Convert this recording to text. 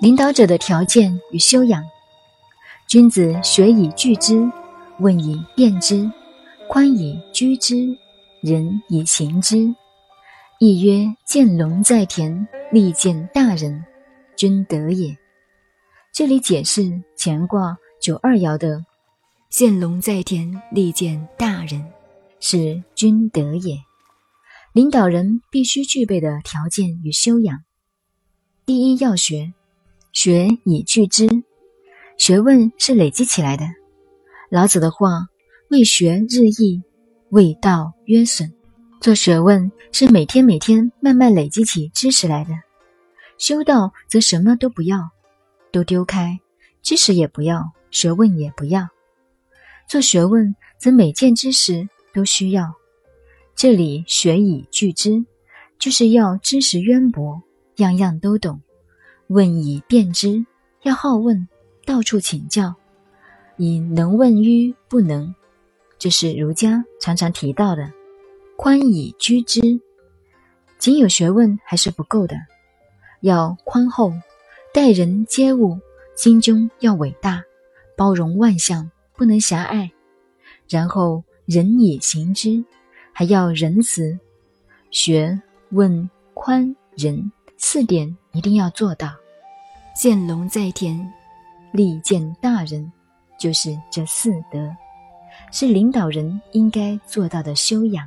领导者的条件与修养，君子学以聚之，问以辩之，宽以居之，仁以行之。亦曰：见龙在田，利见大人，君德也。这里解释乾卦九二爻的“见龙在田，利见大人”，是君德也。领导人必须具备的条件与修养：第一要学。学以聚之，学问是累积起来的。老子的话：“为学日益，为道约损。”做学问是每天每天慢慢累积起知识来的。修道则什么都不要，都丢开，知识也不要，学问也不要。做学问则每件知识都需要。这里学以聚之，就是要知识渊博，样样都懂。问以辨之，要好问，到处请教，以能问于不能，这是儒家常常提到的。宽以居之，仅有学问还是不够的，要宽厚，待人接物，心胸要伟大，包容万象，不能狭隘。然后仁以行之，还要仁慈。学问宽仁。四点一定要做到，见龙在田，利见大人，就是这四德，是领导人应该做到的修养。